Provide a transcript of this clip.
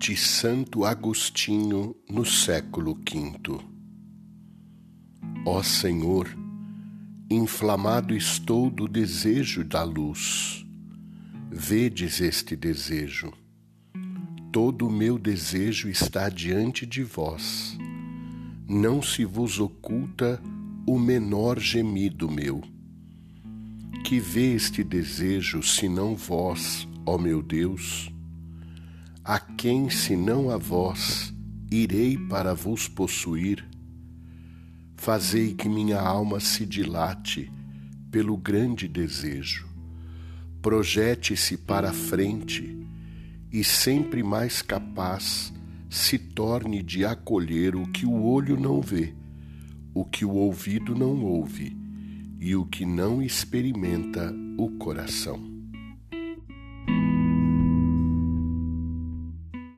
de Santo Agostinho no século V. Ó Senhor, inflamado estou do desejo da luz. Vedes este desejo. Todo o meu desejo está diante de vós. Não se vos oculta o menor gemido meu. Que vê este desejo, senão vós, ó meu Deus? A quem, senão a vós, irei para vos possuir? Fazei que minha alma se dilate pelo grande desejo, projete-se para a frente e sempre mais capaz se torne de acolher o que o olho não vê, o que o ouvido não ouve e o que não experimenta o coração.